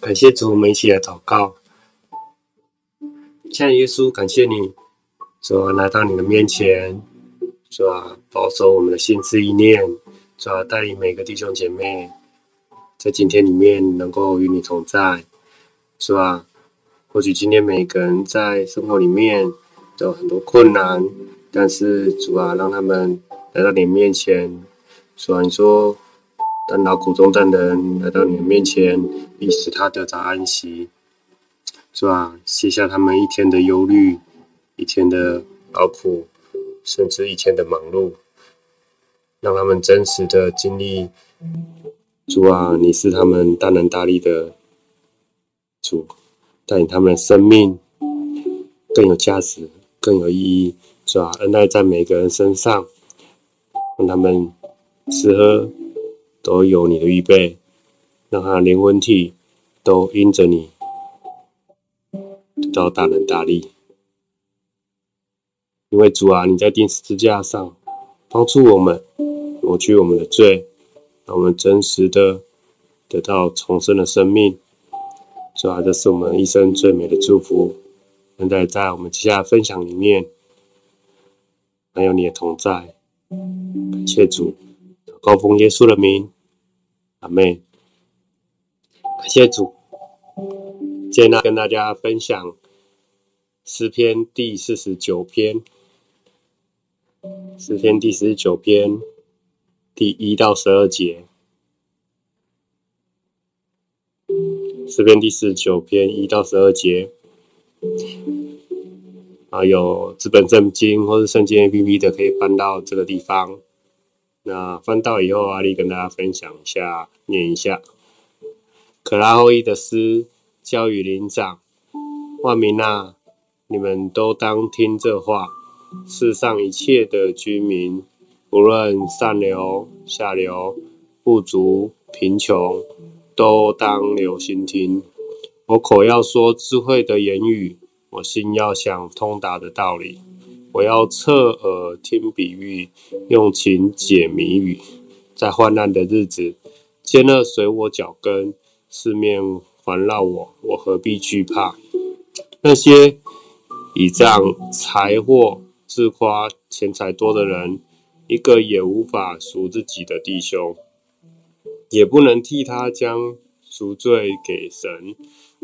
感谢主，我们一起来祷告。亲爱的耶稣，感谢你，主啊，来到你的面前，主啊，保守我们的心思意念，主啊，带领每个弟兄姐妹，在今天里面能够与你同在，主啊，或许今天每个人在生活里面都有很多困难，但是主啊，让他们来到你面前，主啊，你说。当劳苦中的人来到你的面前，必使他得着安息，是吧？卸下他们一天的忧虑，一天的劳苦，甚至一天的忙碌，让他们真实的经历，主啊，你是他们大能大力的主，带领他们的生命更有价值、更有意义，是吧？恩爱在每个人身上，让他们吃喝。都有你的预备，让他连问题都因着你得到大能大力。因为主啊，你在钉十字架上帮助我们，抹去我们的罪，让我们真实的得到重生的生命。主啊，这是我们一生最美的祝福。现在在我们接下来分享里面，还有你的同在，感谢主。高峰耶稣的名，阿妹。感谢主。今天呢，跟大家分享诗篇第四十九篇，诗篇第四十九篇第一到十二节。诗篇第四十九篇一到十二节，啊，有纸本圣经或是圣经 APP 的，可以翻到这个地方。那翻到以后，阿力跟大家分享一下，念一下。可拉后裔的诗，交与灵长，万民啊，你们都当听这话。世上一切的居民，无论上流下流，富足贫穷，都当留心听。我口要说智慧的言语，我心要想通达的道理。我要侧耳听比喻，用情解谜语。在患难的日子，艰厄随我脚跟，四面环绕我，我何必惧怕？那些倚仗财货、自夸钱财多的人，一个也无法赎自己的弟兄，也不能替他将赎罪给神，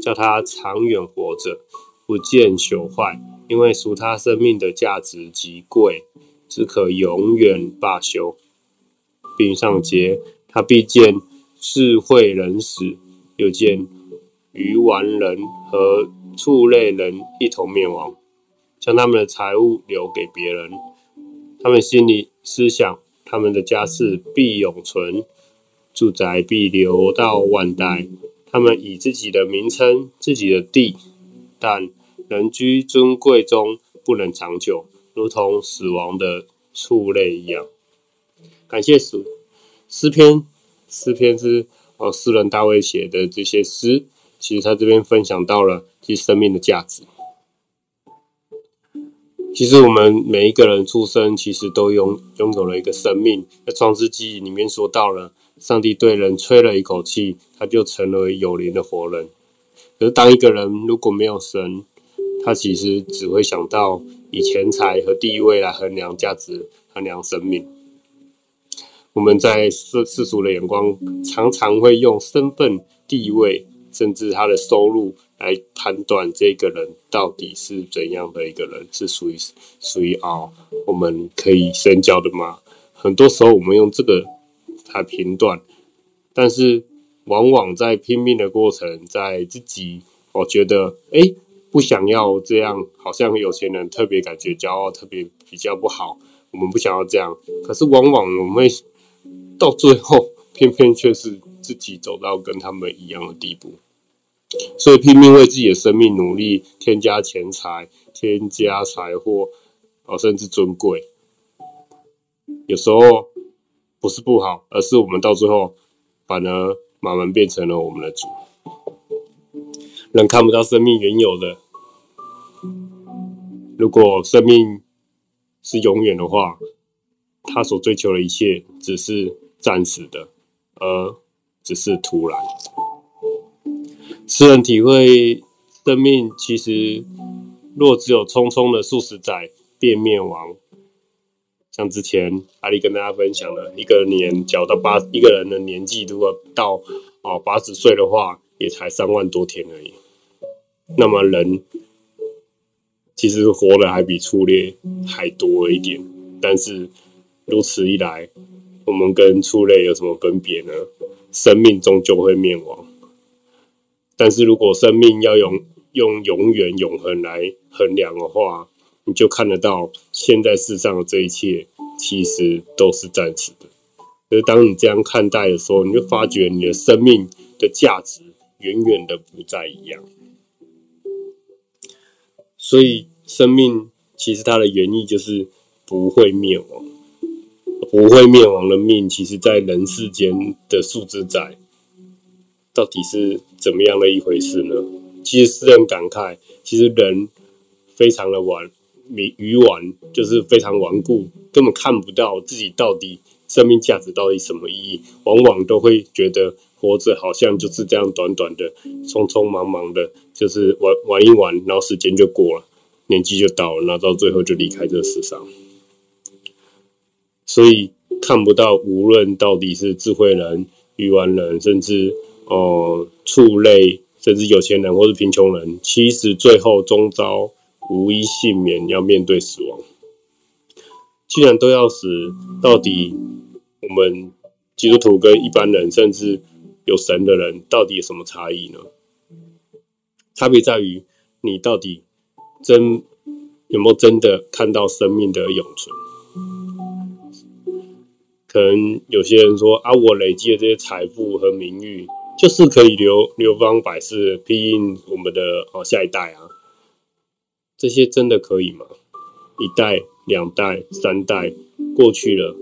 叫他长远活着。不见朽坏，因为赎他生命的价值极贵，只可永远罢休，并上节。他必见智慧人死，又见愚顽人和畜类人一同灭亡，将他们的财物留给别人。他们心里思想，他们的家室必永存，住宅必留到万代。他们以自己的名称，自己的地。但人居尊贵中不能长久，如同死亡的畜类一样。感谢主，诗篇，诗篇是哦，诗人大卫写的这些诗，其实他这边分享到了其实生命的价值。其实我们每一个人出生，其实都拥拥有了一个生命。在创世纪里面说到了，上帝对人吹了一口气，他就成为有灵的活人。可是，当一个人如果没有神，他其实只会想到以钱财和地位来衡量价值、衡量生命。我们在世世俗的眼光，常常会用身份、地位，甚至他的收入来判断这个人到底是怎样的一个人，是属于属于啊，我们可以深交的吗？很多时候，我们用这个来评断，但是。往往在拼命的过程，在自己，我觉得，哎，不想要这样，好像有钱人特别感觉骄傲，特别比较不好。我们不想要这样，可是往往我们会到最后，偏偏却是自己走到跟他们一样的地步。所以拼命为自己的生命努力，添加钱财，添加财货，哦，甚至尊贵，有时候不是不好，而是我们到最后反而。慢慢变成了我们的主，人看不到生命原有的。如果生命是永远的话，他所追求的一切只是暂时的，而只是突然。诗人体会生命其实若只有匆匆的数十载便灭亡。像之前阿丽跟大家分享了，一个年缴到八一个人的年纪，如果到哦八十岁的话，也才三万多天而已。那么人其实活的还比初恋还多一点，但是如此一来，我们跟初恋有什么分别呢？生命终究会灭亡，但是如果生命要用用永远永恒来衡量的话，你就看得到，现在世上的这一切其实都是暂时的。就是当你这样看待的时候，你就发觉你的生命的价值远远的不再一样。所以，生命其实它的原意就是不会灭亡，不会灭亡的命，其实在人世间的数字仔，到底是怎么样的一回事呢？其实是很感慨，其实人非常的顽。愚顽就是非常顽固，根本看不到自己到底生命价值到底什么意义，往往都会觉得活着好像就是这样短短的、匆匆忙忙的，就是玩玩一玩，然后时间就过了，年纪就到了，然后到最后就离开这世上。所以看不到，无论到底是智慧人、愚顽人，甚至哦畜类，甚至有钱人或是贫穷人，其实最后终遭。无一幸免，要面对死亡。既然都要死，到底我们基督徒跟一般人，甚至有神的人，到底有什么差异呢？差别在于你到底真有没有真的看到生命的永存？可能有些人说啊，我累积的这些财富和名誉，就是可以流流芳百世，庇荫我们的哦下一代啊。这些真的可以吗？一代、两代、三代过去了，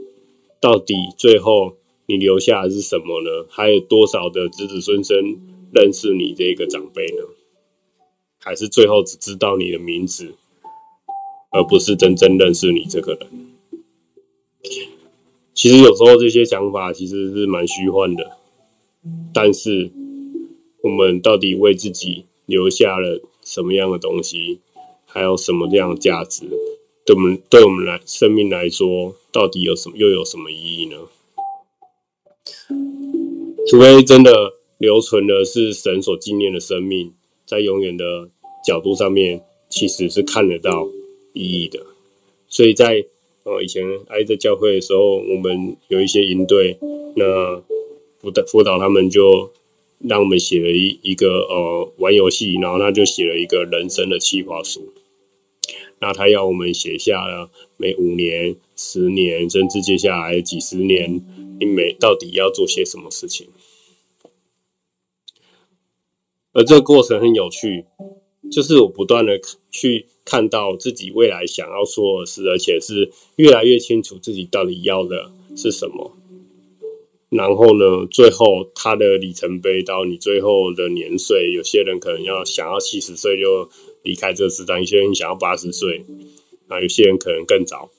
到底最后你留下的是什么呢？还有多少的子子孙孙认识你这个长辈呢？还是最后只知道你的名字，而不是真正认识你这个人？其实有时候这些想法其实是蛮虚幻的，但是我们到底为自己留下了什么样的东西？还有什么样的价值？对我们对我们来生命来说，到底有什么又有什么意义呢？除非真的留存的是神所纪念的生命，在永远的角度上面，其实是看得到意义的。所以在呃以前挨着教会的时候，我们有一些营队，那辅导辅导他们就。让我们写了一一个呃玩游戏，然后他就写了一个人生的计划书。那他要我们写下了每五年、十年，甚至接下来几十年，你每到底要做些什么事情。而这个过程很有趣，就是我不断的去看到自己未来想要说的事，而且是越来越清楚自己到底要的是什么。然后呢，最后他的里程碑到你最后的年岁，有些人可能要想要七十岁就离开这世上，有些人想要八十岁，啊，有些人可能更早，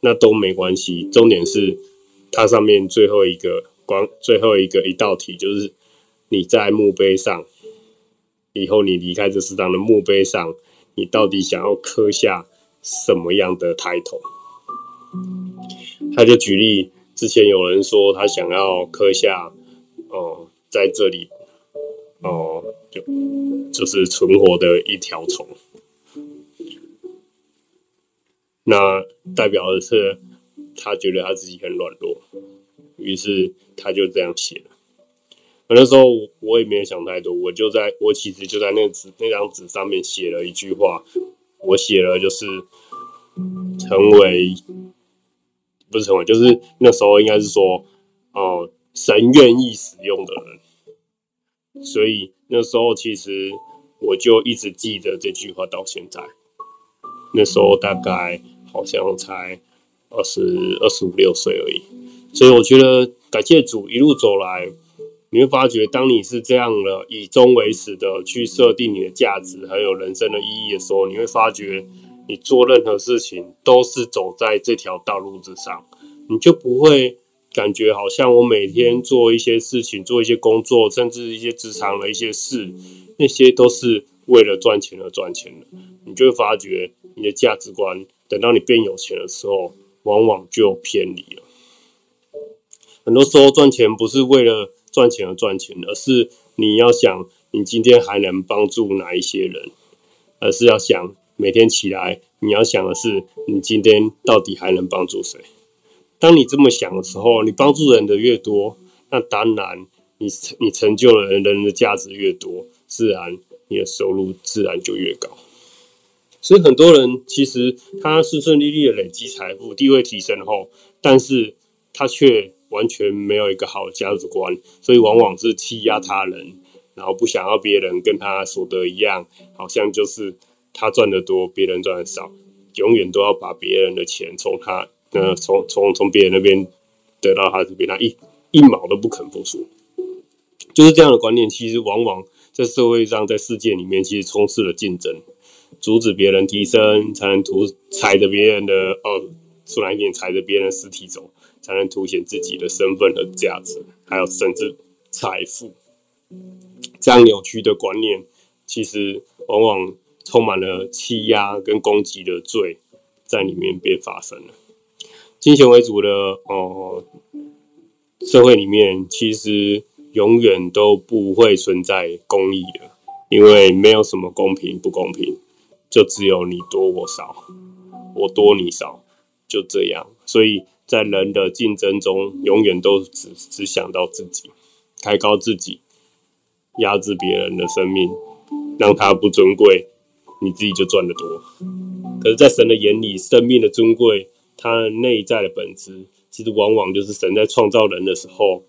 那都没关系。重点是它上面最后一个光，最后一个一道题就是你在墓碑上，以后你离开这世上的墓碑上，你到底想要刻下什么样的抬头？他就举例。之前有人说他想要刻下，哦，在这里，哦，就就是存活的一条虫，那代表的是他觉得他自己很软弱，于是他就这样写了。那时候我也没有想太多，我就在我其实就在那纸那张纸上面写了一句话，我写了就是成为。不是成为，就是那时候应该是说，哦、神愿意使用的人，所以那时候其实我就一直记得这句话到现在。那时候大概好像才二十二十五六岁而已，所以我觉得感谢主一路走来，你会发觉，当你是这样的以终为始的去设定你的价值还有人生的意义的时候，你会发觉。你做任何事情都是走在这条道路之上，你就不会感觉好像我每天做一些事情，做一些工作，甚至一些职场的一些事，那些都是为了赚钱而赚钱的。你就会发觉你的价值观，等到你变有钱的时候，往往就偏离了。很多时候赚钱不是为了赚钱而赚钱，而是你要想你今天还能帮助哪一些人，而是要想每天起来你要想的是你今天到底还能帮助谁。当你这么想的时候，你帮助人的越多，那当然你你成就了人的价值越多，自然你的收入自然就越高。所以很多人其实他顺顺利利的累积财富、地位提升后，但是他却完全没有一个好的价值观，所以往往是欺压他人，然后不想要别人跟他所得一样，好像就是他赚得多，别人赚得少，永远都要把别人的钱从他。呃，从从从别人那边得到他这边，他一一毛都不肯付出，就是这样的观念。其实往往在社会上，在世界里面，其实充斥了竞争，阻止别人提升，才能图踩着别人的哦，说难一点，踩着别人的尸体走，才能凸显自己的身份和价值，还有甚至财富。这样扭曲的观念，其实往往充满了欺压跟攻击的罪，在里面被发生了。金钱为主的哦，社会里面其实永远都不会存在公义的，因为没有什么公平不公平，就只有你多我少，我多你少，就这样。所以在人的竞争中，永远都只只想到自己，抬高自己，压制别人的生命，让他不尊贵，你自己就赚得多。可是，在神的眼里，生命的尊贵。它内在的本质，其实往往就是神在创造人的时候，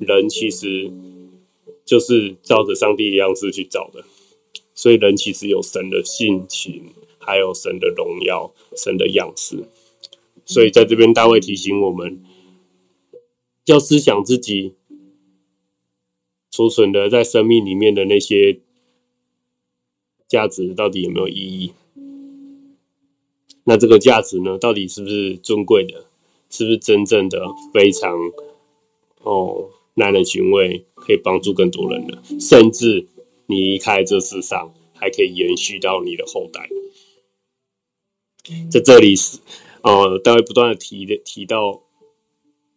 人其实就是照着上帝的样子去造的，所以人其实有神的性情，还有神的荣耀、神的样式。所以在这边，大卫提醒我们，要思想自己储存的在生命里面的那些价值，到底有没有意义？那这个价值呢，到底是不是尊贵的？是不是真正的非常哦耐人寻味，可以帮助更多人的？甚至你离开这世上，还可以延续到你的后代。在这里是呃，大卫不断的提的提到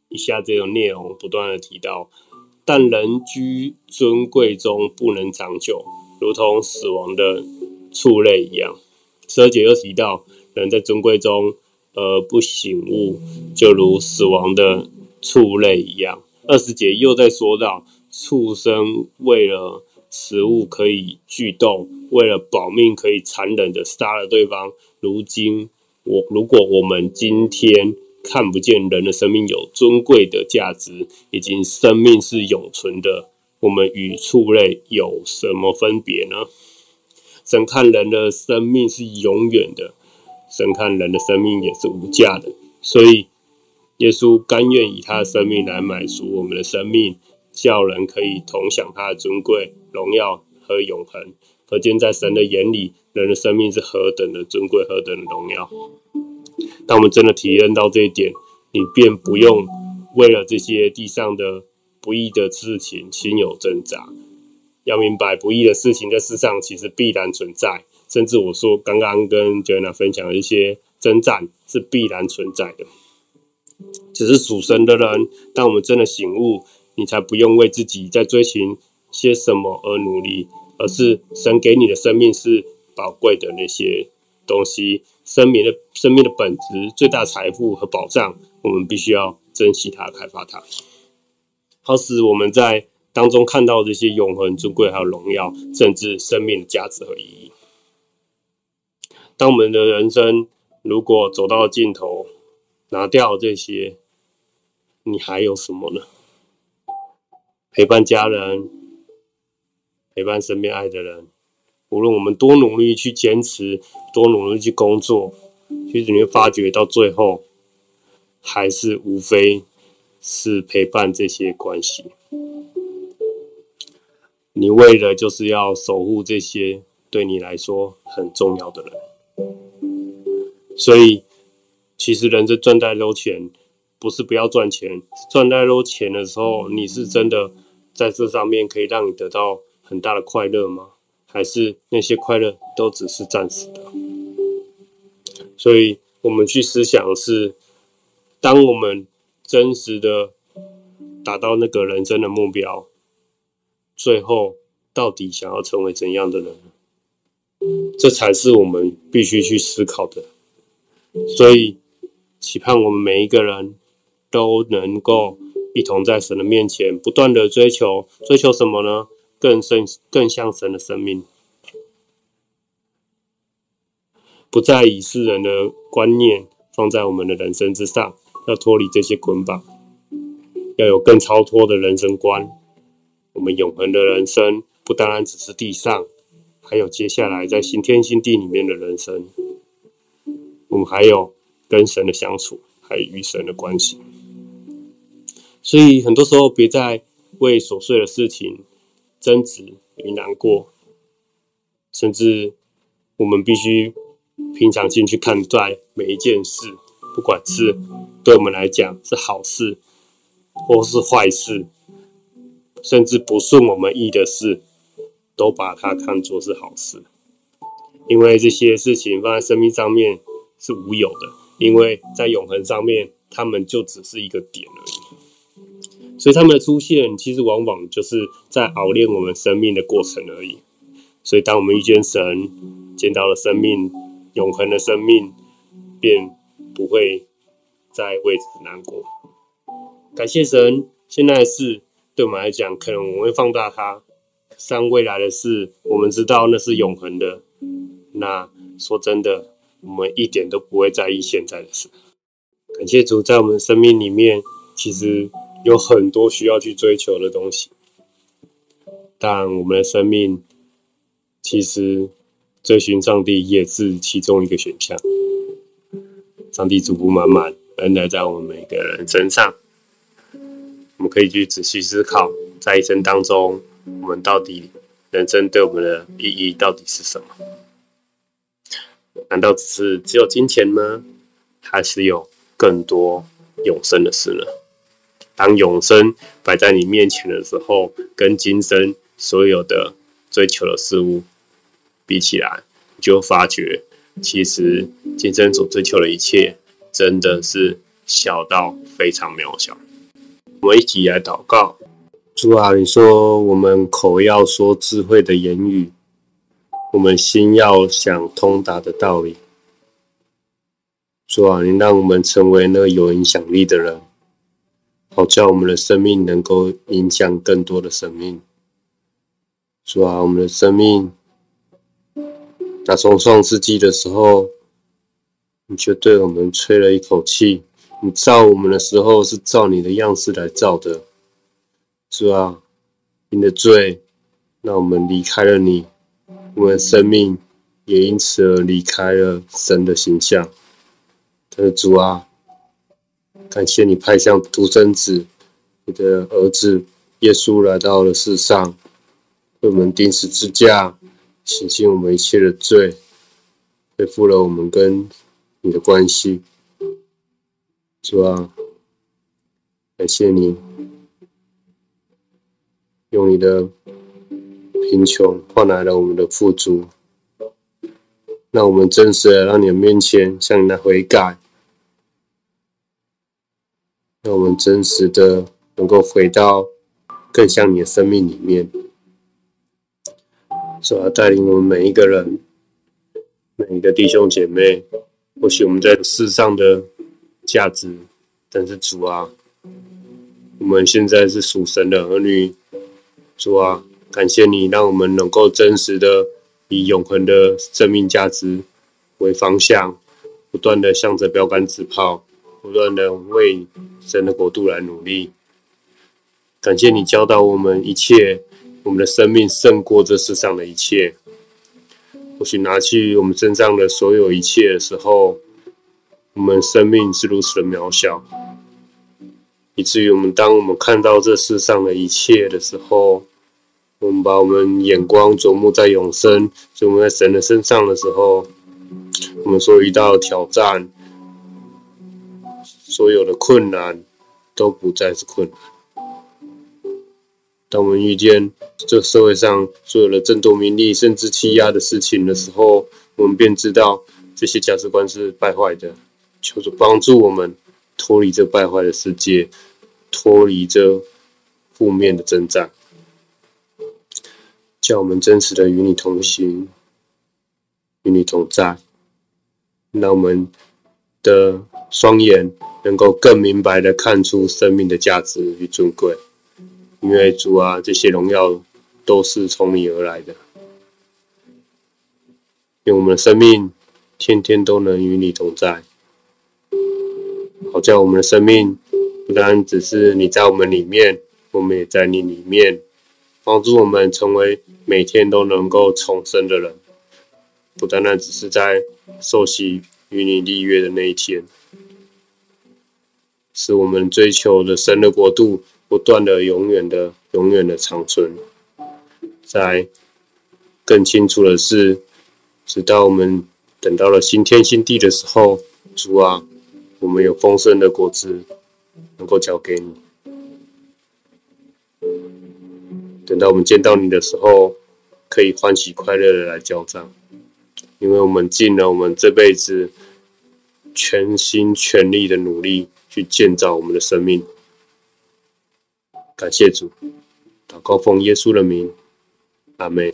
一下这种内容，不断的提到，但人居尊贵中不能长久，如同死亡的畜类一样。十二节又提到。人在尊贵中，呃，不醒悟，就如死亡的畜类一样。二十节又在说到，畜生为了食物可以聚斗，为了保命可以残忍的杀了对方。如今我如果我们今天看不见人的生命有尊贵的价值，以及生命是永存的，我们与畜类有什么分别呢？神看人的生命是永远的。神看人的生命也是无价的，所以耶稣甘愿以他的生命来买赎我们的生命，叫人可以同享他的尊贵、荣耀和永恒。可见在神的眼里，人的生命是何等的尊贵，何等的荣耀。当我们真的体验到这一点，你便不用为了这些地上的不义的事情心有挣扎。要明白，不义的事情在世上其实必然存在。甚至我说，刚刚跟 Joanna 分享的一些征战是必然存在的，只是属神的人，当我们真的醒悟，你才不用为自己在追寻些什么而努力，而是神给你的生命是宝贵的那些东西，生命的生命的本质、最大财富和保障，我们必须要珍惜它、开发它，好使我们在当中看到这些永恒、尊贵还有荣耀，甚至生命的价值和意义。当我们的人生如果走到尽头，拿掉这些，你还有什么呢？陪伴家人，陪伴身边爱的人，无论我们多努力去坚持，多努力去工作，其实你会发觉到最后，还是无非是陪伴这些关系。你为了就是要守护这些对你来说很重要的人。所以，其实人这赚再多钱，不是不要赚钱，赚太多钱的时候，你是真的在这上面可以让你得到很大的快乐吗？还是那些快乐都只是暂时的？所以，我们去思想是，当我们真实的达到那个人生的目标，最后到底想要成为怎样的人？这才是我们必须去思考的。所以，期盼我们每一个人都能够一同在神的面前不断的追求，追求什么呢？更深、更像神的生命。不再以世人的观念放在我们的人生之上，要脱离这些捆绑，要有更超脱的人生观。我们永恒的人生不单单只是地上，还有接下来在新天新地里面的人生。我们还有跟神的相处，还有与神的关系。所以很多时候，别再为琐碎的事情争执与难过，甚至我们必须。平常心去看待每一件事，不管是对我们来讲是好事，或是坏事，甚至不顺我们意的事，都把它看作是好事。因为这些事情放在生命上面是无有的，因为在永恒上面，他们就只是一个点而已。所以他们的出现，其实往往就是在熬炼我们生命的过程而已。所以当我们遇见神，见到了生命。永恒的生命，便不会再为此难过。感谢神，现在的事对我们来讲，可能我们会放大它；上未来的事，我们知道那是永恒的。那说真的，我们一点都不会在意现在的事。感谢主，在我们生命里面，其实有很多需要去追求的东西，但我们的生命其实。追寻上帝也是其中一个选项。上帝祝福满满恩待在我们每个人身上。我们可以去仔细思考，在一生当中，我们到底人生对我们的意义到底是什么？难道只是只有金钱吗？还是有更多永生的事呢？当永生摆在你面前的时候，跟今生所有的追求的事物。比起来，你就发觉其实今生所追求的一切，真的是小到非常渺小。我们一起来祷告：主啊，你说我们口要说智慧的言语，我们心要想通达的道理。主啊，你让我们成为那个有影响力的人，好叫我们的生命能够影响更多的生命。主啊，我们的生命。打从上世纪的时候，你就对我们吹了一口气。你造我们的时候是照你的样式来造的，是啊？你的罪，让我们离开了你，我们的生命也因此而离开了神的形象。但是主啊，感谢你派向独生子，你的儿子耶稣来到了世上，为我们钉十字架。洗净我们一切的罪，恢复了我们跟你的关系，主啊，感谢你用你的贫穷换来了我们的富足，让我们真实的让你的面前向你来悔改，让我们真实的能够回到更像你的生命里面。主啊，带领我们每一个人，每一个弟兄姐妹。或许我们在世上的价值，但是主啊，我们现在是属神的儿女。主啊，感谢你，让我们能够真实的以永恒的生命价值为方向，不断的向着标杆直跑，不断的为神的国度来努力。感谢你教导我们一切。我们的生命胜过这世上的一切。或许拿去我们身上的所有一切的时候，我们生命是如此的渺小，以至于我们当我们看到这世上的一切的时候，我们把我们眼光瞩目在永生，瞩目在神的身上的时候，我们所遇到的挑战，所有的困难都不再是困难。当我们遇见这社会上所有的争夺名利甚至欺压的事情的时候，我们便知道这些价值观是败坏的。求主帮助我们脱离这败坏的世界，脱离这负面的征战，叫我们真实的与你同行，与你同在，让我们的双眼能够更明白的看出生命的价值与尊贵。因为主啊，这些荣耀都是从你而来的，愿我们的生命天天都能与你同在，好叫我们的生命不单只是你在我们里面，我们也在你里面，帮助我们成为每天都能够重生的人，不单单只是在受洗与你立约的那一天，是我们追求的神的国度。不断的、永远的、永远的长存，在更清楚的是，直到我们等到了新天新地的时候，主啊，我们有丰盛的果子能够交给你。等到我们见到你的时候，可以欢喜快乐的来交账，因为我们尽了我们这辈子全心全力的努力去建造我们的生命。感谢主，祷告奉耶稣的名，阿门。